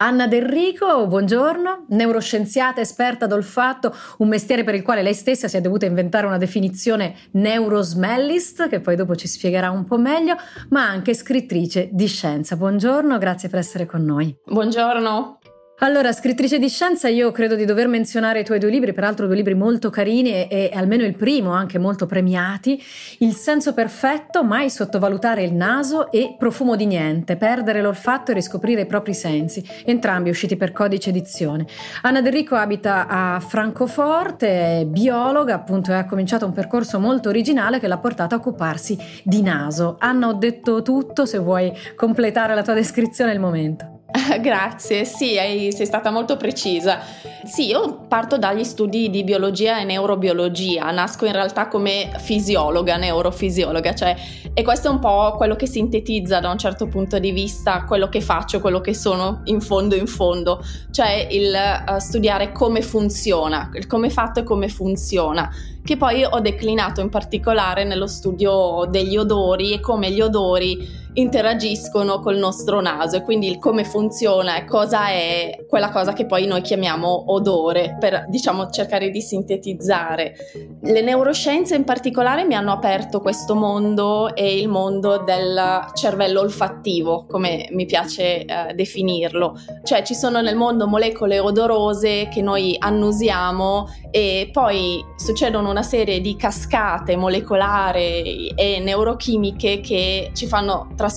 Anna Del Rico, buongiorno, neuroscienziata esperta d'olfatto, un mestiere per il quale lei stessa si è dovuta inventare una definizione neurosmellist, che poi dopo ci spiegherà un po' meglio, ma anche scrittrice di scienza. Buongiorno, grazie per essere con noi. Buongiorno. Allora, scrittrice di scienza, io credo di dover menzionare i tuoi due libri, peraltro due libri molto carini e, e, almeno il primo anche molto premiati, Il senso perfetto, mai sottovalutare il naso e Profumo di niente, perdere l'olfatto e riscoprire i propri sensi, entrambi usciti per codice edizione. Anna Del Rico abita a Francoforte, è biologa, appunto, e ha cominciato un percorso molto originale che l'ha portata a occuparsi di naso. Anna, ho detto tutto, se vuoi completare la tua descrizione è il momento. Grazie, sì, sei stata molto precisa. Sì, io parto dagli studi di biologia e neurobiologia, nasco in realtà come fisiologa, neurofisiologa, cioè, e questo è un po' quello che sintetizza da un certo punto di vista quello che faccio, quello che sono in fondo in fondo, cioè il uh, studiare come funziona, il come fatto e come funziona. Che poi ho declinato in particolare nello studio degli odori e come gli odori interagiscono col nostro naso e quindi come funziona e cosa è quella cosa che poi noi chiamiamo odore per diciamo cercare di sintetizzare. Le neuroscienze in particolare mi hanno aperto questo mondo e il mondo del cervello olfattivo, come mi piace eh, definirlo. Cioè ci sono nel mondo molecole odorose che noi annusiamo e poi succedono una serie di cascate molecolari e neurochimiche che ci fanno trasformare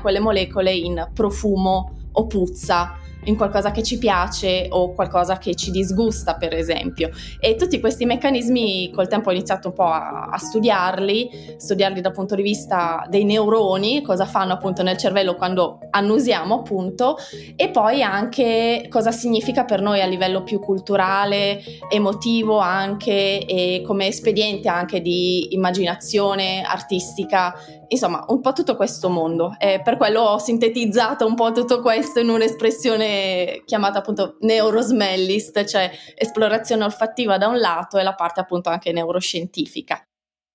quelle molecole in profumo o puzza in qualcosa che ci piace o qualcosa che ci disgusta, per esempio. E tutti questi meccanismi col tempo ho iniziato un po' a, a studiarli, studiarli dal punto di vista dei neuroni, cosa fanno appunto nel cervello quando annusiamo appunto, e poi anche cosa significa per noi a livello più culturale, emotivo anche e come espediente anche di immaginazione artistica insomma, un po' tutto questo mondo. E per quello ho sintetizzato un po' tutto questo in un'espressione chiamata appunto neurosmellist, cioè esplorazione olfattiva da un lato e la parte appunto anche neuroscientifica.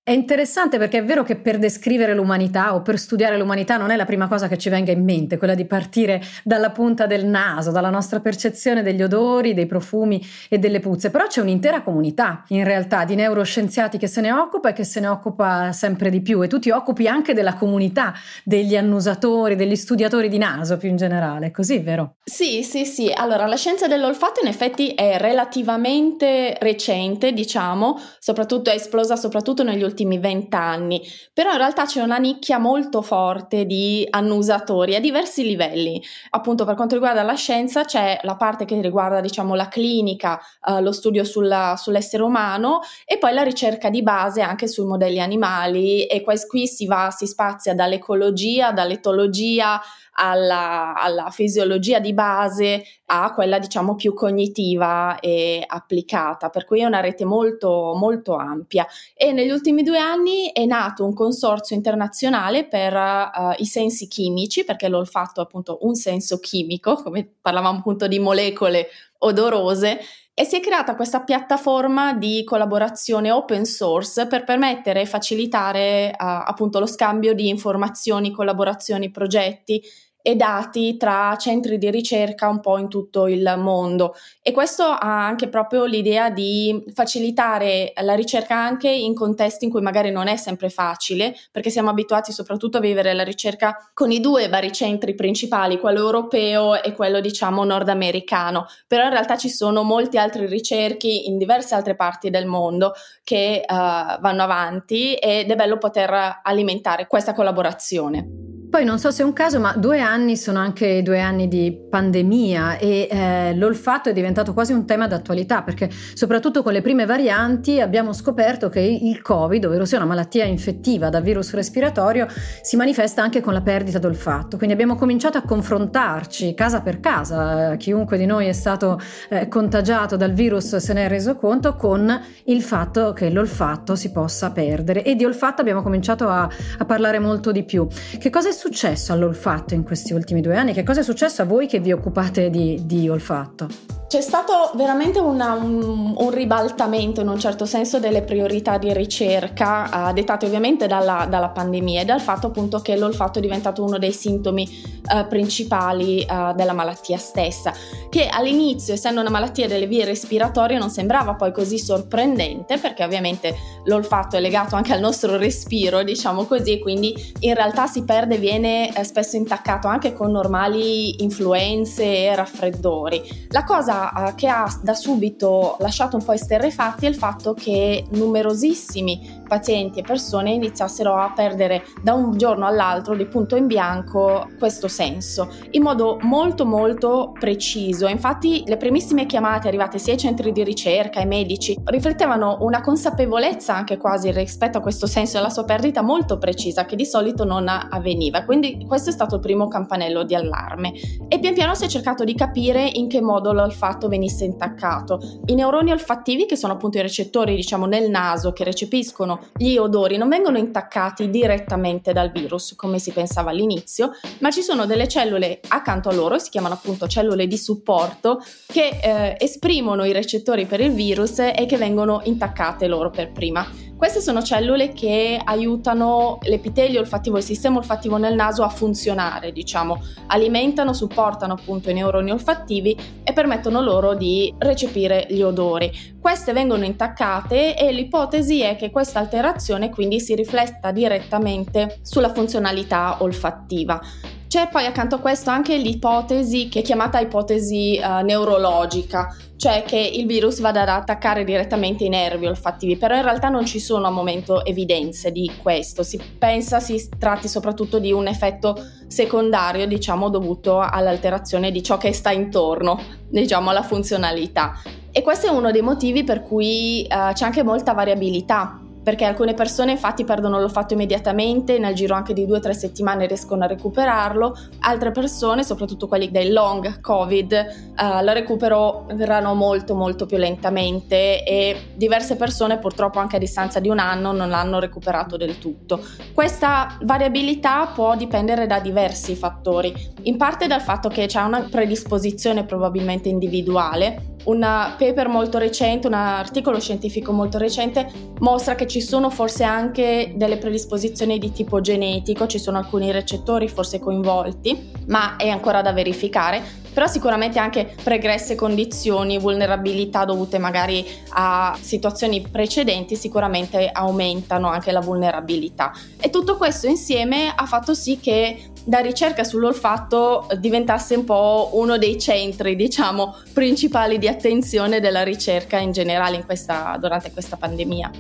È interessante perché è vero che per descrivere l'umanità o per studiare l'umanità non è la prima cosa che ci venga in mente, quella di partire dalla punta del naso, dalla nostra percezione degli odori, dei profumi e delle puzze, però c'è un'intera comunità in realtà di neuroscienziati che se ne occupa e che se ne occupa sempre di più e tu ti occupi anche della comunità degli annusatori, degli studiatori di naso più in generale, così vero? Sì, sì, sì. Allora, la scienza dell'olfatto in effetti è relativamente recente, diciamo, soprattutto è esplosa soprattutto negli ultimi ultimi vent'anni, però in realtà c'è una nicchia molto forte di annusatori a diversi livelli. Appunto per quanto riguarda la scienza c'è la parte che riguarda diciamo la clinica, eh, lo studio sulla, sull'essere umano e poi la ricerca di base anche sui modelli animali e qui si va, si spazia dall'ecologia, dall'etologia, alla, alla fisiologia di base a quella diciamo più cognitiva e applicata, per cui è una rete molto molto ampia. E negli ultimi due anni è nato un consorzio internazionale per uh, i sensi chimici, perché l'olfatto è appunto un senso chimico, come parlavamo appunto di molecole odorose e si è creata questa piattaforma di collaborazione open source per permettere e facilitare uh, appunto lo scambio di informazioni, collaborazioni, progetti e dati tra centri di ricerca un po' in tutto il mondo e questo ha anche proprio l'idea di facilitare la ricerca anche in contesti in cui magari non è sempre facile perché siamo abituati soprattutto a vivere la ricerca con i due vari centri principali, quello europeo e quello diciamo nordamericano, però in realtà ci sono molti altri ricerchi in diverse altre parti del mondo che uh, vanno avanti ed è bello poter alimentare questa collaborazione. Poi non so se è un caso, ma due anni sono anche due anni di pandemia e eh, l'olfatto è diventato quasi un tema d'attualità perché soprattutto con le prime varianti abbiamo scoperto che il Covid, ovvero sia una malattia infettiva da virus respiratorio, si manifesta anche con la perdita d'olfatto. Quindi abbiamo cominciato a confrontarci casa per casa, chiunque di noi è stato eh, contagiato dal virus se ne è reso conto con il fatto che l'olfatto si possa perdere e di olfatto abbiamo cominciato a, a parlare molto di più. Che cosa è successo? all'olfatto in questi ultimi due anni? Che cosa è successo a voi che vi occupate di, di olfatto? C'è stato veramente una, un, un, ribaltamento in un certo senso delle priorità di ricerca, uh, dettate ovviamente dalla, dalla, pandemia e dal fatto appunto che l'olfatto è diventato uno dei sintomi uh, principali uh, della malattia stessa, che all'inizio, essendo una malattia delle vie respiratorie, non sembrava poi così sorprendente, perché ovviamente l'olfatto è legato anche al nostro respiro, diciamo così, quindi in realtà si perde e viene eh, spesso intaccato anche con normali influenze e raffreddori. La cosa eh, che ha da subito lasciato un po' esterrefatti è il fatto che numerosissimi pazienti e persone iniziassero a perdere da un giorno all'altro di punto in bianco questo senso in modo molto molto preciso. Infatti le primissime chiamate arrivate sia ai centri di ricerca ai medici riflettevano una consapevolezza anche quasi rispetto a questo senso e alla sua perdita molto precisa che di solito non avveniva. Quindi questo è stato il primo campanello di allarme e pian piano si è cercato di capire in che modo l'olfatto venisse intaccato. I neuroni olfattivi che sono appunto i recettori diciamo nel naso che recepiscono gli odori non vengono intaccati direttamente dal virus come si pensava all'inizio, ma ci sono delle cellule accanto a loro, si chiamano appunto cellule di supporto, che eh, esprimono i recettori per il virus e che vengono intaccate loro per prima. Queste sono cellule che aiutano l'epitelio olfattivo, il sistema olfattivo nel naso a funzionare, diciamo, alimentano, supportano appunto i neuroni olfattivi e permettono loro di recepire gli odori. Queste vengono intaccate e l'ipotesi è che questa alterazione quindi si rifletta direttamente sulla funzionalità olfattiva. C'è poi accanto a questo anche l'ipotesi che è chiamata ipotesi uh, neurologica, cioè che il virus vada ad attaccare direttamente i nervi olfattivi, però in realtà non ci sono a momento evidenze di questo, si pensa si tratti soprattutto di un effetto secondario, diciamo, dovuto all'alterazione di ciò che sta intorno, diciamo, alla funzionalità. E questo è uno dei motivi per cui uh, c'è anche molta variabilità perché alcune persone infatti perdono l'olfatto immediatamente, nel giro anche di due o tre settimane riescono a recuperarlo, altre persone, soprattutto quelli del long covid, uh, lo recuperano molto molto più lentamente e diverse persone purtroppo anche a distanza di un anno non l'hanno recuperato del tutto. Questa variabilità può dipendere da diversi fattori, in parte dal fatto che c'è una predisposizione probabilmente individuale, un paper molto recente, un articolo scientifico molto recente mostra che ci sono forse anche delle predisposizioni di tipo genetico, ci sono alcuni recettori forse coinvolti, ma è ancora da verificare, però sicuramente anche pregresse condizioni, vulnerabilità dovute magari a situazioni precedenti sicuramente aumentano anche la vulnerabilità. E tutto questo insieme ha fatto sì che da ricerca sull'olfatto diventasse un po' uno dei centri, diciamo, principali di attenzione della ricerca in generale in questa, durante questa pandemia.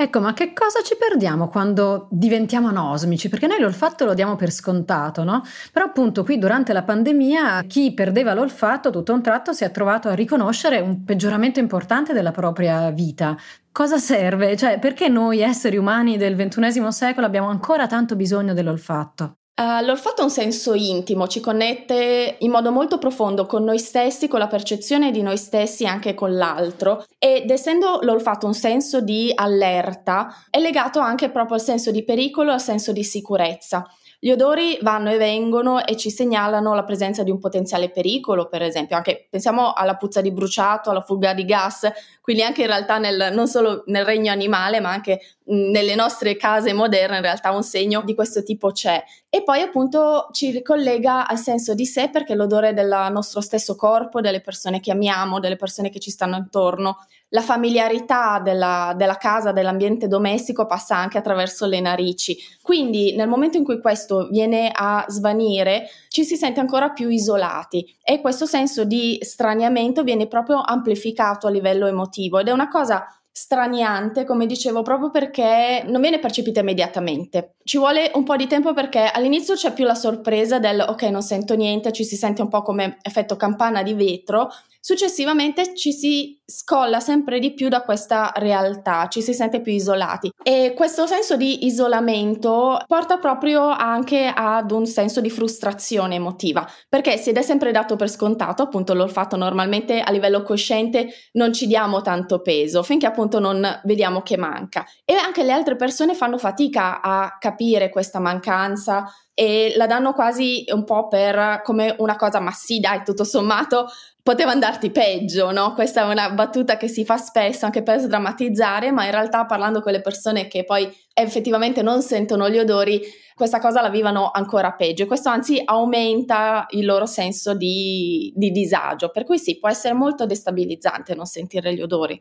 Ecco, ma che cosa ci perdiamo quando diventiamo anosmici? Perché noi l'olfatto lo diamo per scontato, no? Però appunto qui durante la pandemia chi perdeva l'olfatto tutto a un tratto si è trovato a riconoscere un peggioramento importante della propria vita. Cosa serve? Cioè, perché noi esseri umani del XXI secolo abbiamo ancora tanto bisogno dell'olfatto? Uh, l'olfatto ha un senso intimo, ci connette in modo molto profondo con noi stessi, con la percezione di noi stessi e anche con l'altro ed essendo l'olfatto un senso di allerta è legato anche proprio al senso di pericolo al senso di sicurezza. Gli odori vanno e vengono e ci segnalano la presenza di un potenziale pericolo, per esempio, anche pensiamo alla puzza di bruciato, alla fuga di gas, quindi anche in realtà nel, non solo nel regno animale, ma anche nelle nostre case moderne in realtà un segno di questo tipo c'è. E poi appunto ci ricollega al senso di sé perché l'odore del nostro stesso corpo, delle persone che amiamo, delle persone che ci stanno intorno, la familiarità della, della, casa, dell'ambiente domestico passa anche attraverso le narici. Quindi nel momento in cui questo viene a svanire, ci si sente ancora più isolati e questo senso di straniamento viene proprio amplificato a livello emotivo ed è una cosa straniante, come dicevo, proprio perché non viene percepita immediatamente. Ci vuole un po' di tempo perché all'inizio c'è più la sorpresa del ok, non sento niente, ci si sente un po' come effetto campana di vetro, Successivamente ci si scolla sempre di più da questa realtà, ci si sente più isolati. E questo senso di isolamento porta proprio anche ad un senso di frustrazione emotiva, perché si è sempre dato per scontato, appunto l'olfatto normalmente a livello cosciente non ci diamo tanto peso finché appunto non vediamo che manca. E anche le altre persone fanno fatica a capire questa mancanza e la danno quasi un po' per come una cosa, ma sì, dai, tutto sommato poteva andarti peggio, no? Questa è una battuta che si fa spesso anche per sdrammatizzare, ma in realtà parlando con le persone che poi effettivamente non sentono gli odori, questa cosa la vivono ancora peggio e questo anzi aumenta il loro senso di, di disagio, per cui sì, può essere molto destabilizzante non sentire gli odori.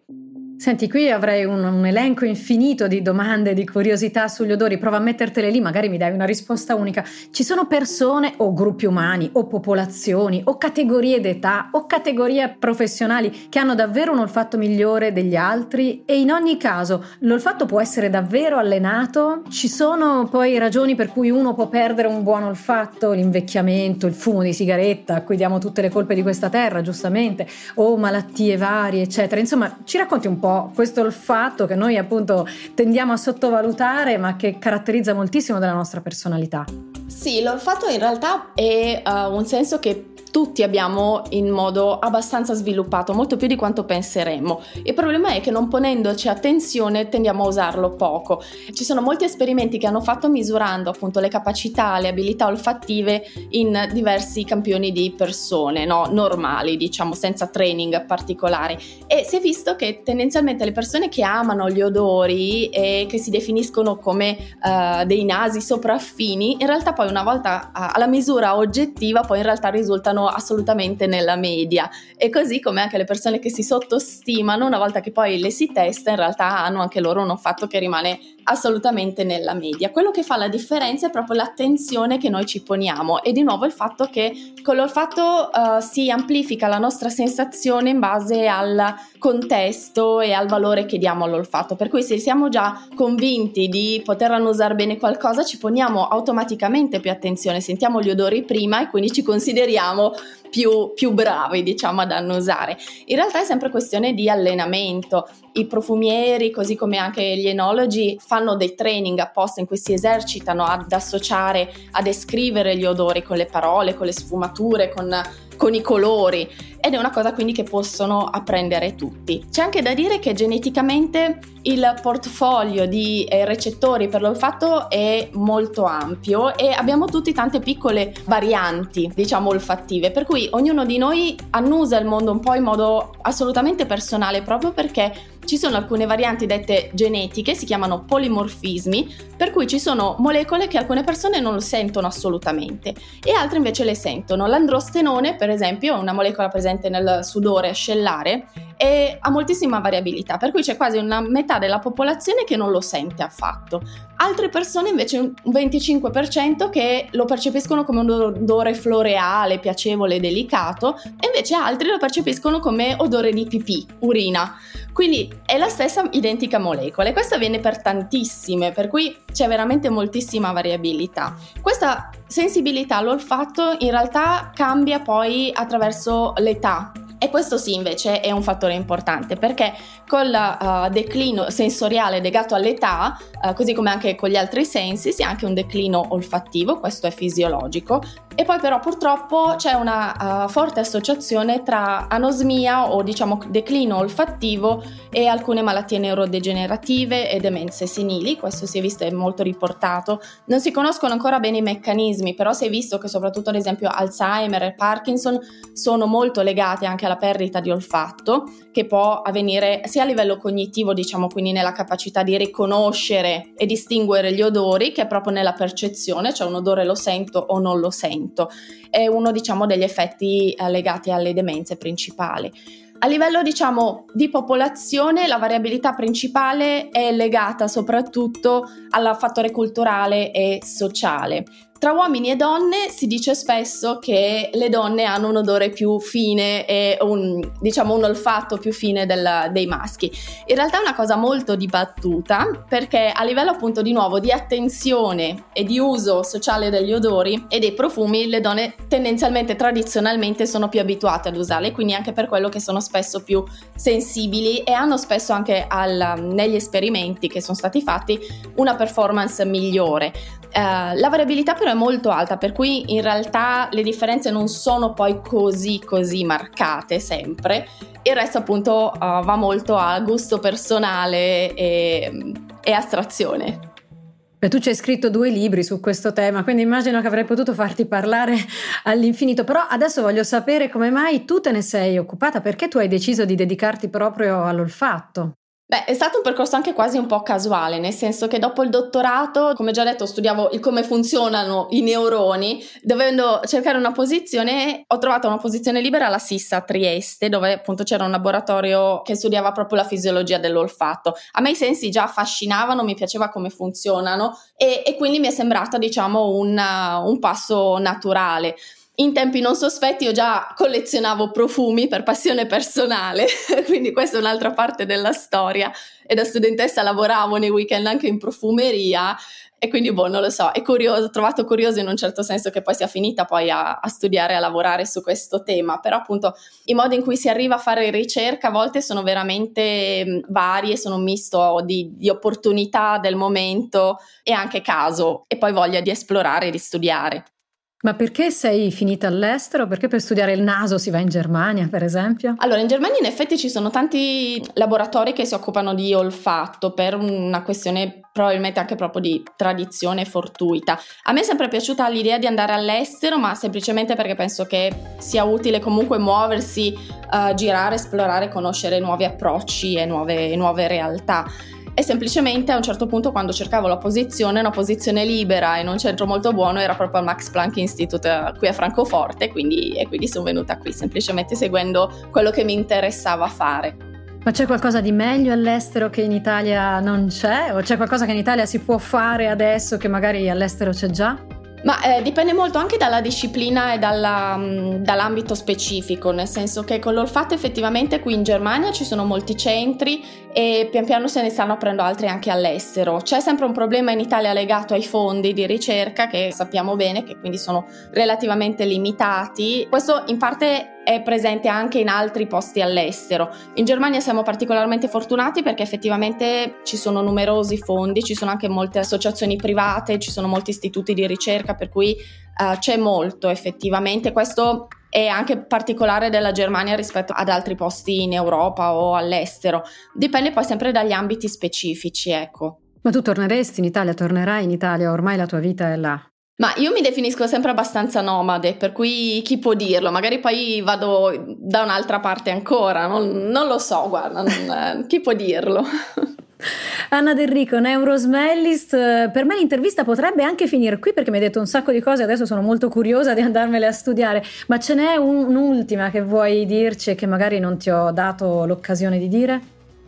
Senti, qui avrei un, un, elenco infinito di domande, di curiosità sugli odori, prova a mettertele lì, magari mi dai una risposta unica. Ci sono persone o gruppi umani o popolazioni o categorie d'età o categorie professionali che hanno davvero un olfatto migliore degli altri e in ogni caso l'olfatto può essere davvero allenato? Ci sono poi ragioni per cui uno può perdere un buon olfatto, l'invecchiamento, il fumo di sigaretta, a cui diamo tutte le colpe di questa terra, giustamente, o malattie varie, eccetera. Insomma, ci racconti un po' questo olfatto che noi appunto tendiamo a sottovalutare ma che caratterizza moltissimo della nostra personalità. Sì, l'olfatto in realtà è uh, un senso che tutti abbiamo in modo abbastanza sviluppato, molto più di quanto penseremmo. Il problema è che non ponendoci attenzione tendiamo a usarlo poco. Ci sono molti esperimenti che hanno fatto misurando appunto le capacità, le abilità olfattive in diversi campioni di persone, no? normali, diciamo, senza training particolari. E si è visto che tendenzialmente le persone che amano gli odori e che si definiscono come uh, dei nasi sopraffini, in realtà poi una volta alla misura oggettiva, poi in realtà risultano assolutamente nella media. E così come anche le persone che si sottostimano una volta che poi le si testa in realtà hanno anche loro un fatto che rimane assolutamente nella media. Quello che fa la differenza è proprio l'attenzione che noi ci poniamo e di nuovo il fatto che con l'olfatto uh, si amplifica la nostra sensazione in base al contesto e al valore che diamo all'olfatto. Per cui se siamo già convinti di poter annusare bene qualcosa, ci poniamo automaticamente più attenzione, sentiamo gli odori prima e quindi ci consideriamo più, più bravi, diciamo, ad annusare. In realtà è sempre questione di allenamento. I profumieri, così come anche gli enologi, fanno dei training apposta in cui si esercitano ad associare, a descrivere gli odori con le parole, con le sfumature, con con i colori ed è una cosa quindi che possono apprendere tutti. C'è anche da dire che geneticamente il portfolio di eh, recettori per l'olfatto è molto ampio e abbiamo tutti tante piccole varianti, diciamo olfattive, per cui ognuno di noi annusa il mondo un po' in modo assolutamente personale proprio perché ci sono alcune varianti dette genetiche, si chiamano polimorfismi, per cui ci sono molecole che alcune persone non sentono assolutamente e altre invece le sentono. L'androstenone, per esempio, è una molecola presente nel sudore ascellare e ha moltissima variabilità, per cui c'è quasi una metà della popolazione che non lo sente affatto. Altre persone invece un 25% che lo percepiscono come un odore floreale, piacevole, delicato e invece altri lo percepiscono come odore di pipì, urina. Quindi è la stessa identica molecola e questo avviene per tantissime, per cui c'è veramente moltissima variabilità. Questa sensibilità all'olfatto in realtà cambia poi attraverso l'età e questo sì invece è un fattore importante perché col uh, declino sensoriale legato all'età, uh, così come anche con gli altri sensi, si ha anche un declino olfattivo, questo è fisiologico, e poi però purtroppo c'è una uh, forte associazione tra anosmia o diciamo declino olfattivo e alcune malattie neurodegenerative e demenze senili, questo si è visto e molto riportato. Non si conoscono ancora bene i meccanismi, però si è visto che soprattutto ad esempio Alzheimer e Parkinson sono molto legati anche alla perdita di olfatto che può avvenire sia a livello cognitivo, diciamo quindi nella capacità di riconoscere e distinguere gli odori, che proprio nella percezione, cioè un odore lo sento o non lo sento momento. È uno diciamo degli effetti eh, legati alle demenze principali. A livello diciamo di popolazione la variabilità principale è legata soprattutto al fattore culturale e sociale. Tra uomini e donne si dice spesso che le donne hanno un odore più fine e un, diciamo un olfatto più fine del, dei maschi. In realtà è una cosa molto dibattuta perché a livello appunto di nuovo di attenzione e di uso sociale degli odori e dei profumi le donne tendenzialmente tradizionalmente sono più abituate ad usarli, quindi anche per quello che sono spesso più sensibili e hanno spesso anche al, negli esperimenti che sono stati fatti una performance migliore. Uh, la variabilità però è molto alta, per cui in realtà le differenze non sono poi così così marcate sempre. Il resto appunto uh, va molto a gusto personale e, e astrazione. Beh, tu ci hai scritto due libri su questo tema, quindi immagino che avrei potuto farti parlare all'infinito, però adesso voglio sapere come mai tu te ne sei occupata, perché tu hai deciso di dedicarti proprio all'olfatto. Beh, è stato un percorso anche quasi un po' casuale, nel senso che dopo il dottorato, come già detto, studiavo il come funzionano i neuroni, dovendo cercare una posizione, ho trovato una posizione libera alla SISSA a Trieste, dove appunto c'era un laboratorio che studiava proprio la fisiologia dell'olfatto. A me i sensi già affascinavano, mi piaceva come funzionano e, e quindi mi è sembrata, diciamo, un, un passo naturale in tempi non sospetti io già collezionavo profumi per passione personale, quindi questa è un'altra parte della storia. E da studentessa lavoravo nei weekend anche in profumeria e quindi, boh, non lo so, è curioso, ho trovato curioso in un certo senso che poi sia finita poi a, a studiare, a lavorare su questo tema, però appunto i modi in cui si arriva a fare ricerca a volte sono veramente vari, sono un misto di, di opportunità del momento e anche caso e poi voglia di esplorare e di studiare. Ma perché sei finita all'estero? Perché per studiare il naso si va in Germania, per esempio? Allora, in Germania in effetti ci sono tanti laboratori che si occupano di olfatto per una questione probabilmente anche proprio di tradizione fortuita. A me è sempre piaciuta l'idea di andare all'estero, ma semplicemente perché penso che sia utile comunque muoversi, uh, girare, esplorare, conoscere nuovi approcci e nuove, nuove realtà e semplicemente a un certo punto quando cercavo la posizione, una posizione libera in un centro molto buono era proprio al Max Planck Institute qui a Francoforte quindi, e quindi sono venuta qui semplicemente seguendo quello che mi interessava fare. Ma c'è qualcosa di meglio all'estero che in Italia non c'è? O c'è qualcosa che in Italia si può fare adesso che magari all'estero c'è già? Ma eh, dipende molto anche dalla disciplina e dalla, mh, mm, dall'ambito specifico, nel senso che con l'olfatto effettivamente qui in Germania ci sono molti centri e pian piano se ne stanno aprendo altri anche all'estero. C'è sempre un problema in Italia legato ai fondi di ricerca che sappiamo bene che quindi sono relativamente limitati. Questo in parte è presente anche in altri posti all'estero. In Germania siamo particolarmente fortunati perché effettivamente ci sono numerosi fondi, ci sono anche molte associazioni private, ci sono molti istituti di ricerca, per cui uh, c'è molto effettivamente. Questo è anche particolare della Germania rispetto ad altri posti in Europa o all'estero. Dipende poi sempre dagli ambiti specifici, ecco. Ma tu torneresti in Italia, tornerai in Italia, ormai la tua vita è là. Ma io mi definisco sempre abbastanza nomade, per cui chi può dirlo? Magari poi vado da un'altra parte ancora, non, non lo so, guarda, non, chi può dirlo? Anna Del Rico, Neurosmellist, per me l'intervista potrebbe anche finire qui perché mi hai detto un sacco di cose, adesso sono molto curiosa di andarmele a studiare, ma ce n'è un, un'ultima che vuoi dirci e che magari non ti ho dato l'occasione di dire?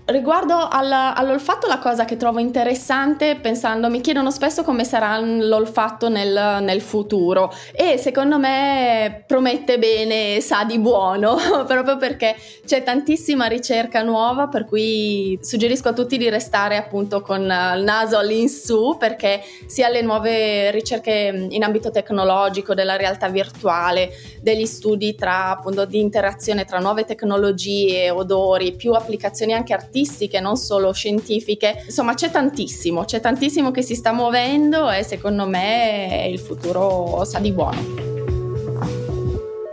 Riguardo al, all'olfatto, la cosa che trovo interessante, pensando, mi chiedono spesso come sarà l'olfatto nel, nel futuro. E secondo me promette bene, sa di buono, proprio perché c'è tantissima ricerca nuova, per cui suggerisco a tutti di restare appunto con il naso all'insù, perché sia le nuove ricerche in ambito tecnologico, della realtà virtuale, degli studi tra appunto di interazione tra nuove tecnologie, odori, più applicazioni anche artistiche, artistiche, non solo scientifiche. Insomma, c'è tantissimo, c'è tantissimo che si sta muovendo e secondo me il futuro sa di buono.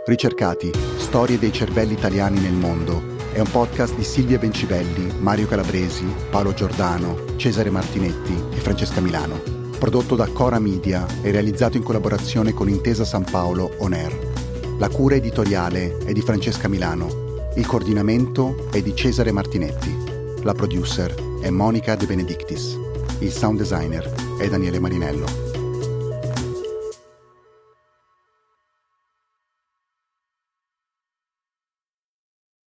Ricercati, storie dei cervelli italiani nel mondo. È un podcast di Silvia Bencivelli, Mario Calabresi, Paolo Giordano, Cesare Martinetti e Francesca Milano. Prodotto da Cora Media e realizzato in collaborazione con Intesa San Paolo On Air. La cura editoriale è di Francesca Milano. Il coordinamento è di Cesare Martinetti. La producer è Monica De Benedictis. Il sound designer è Daniele Marinello.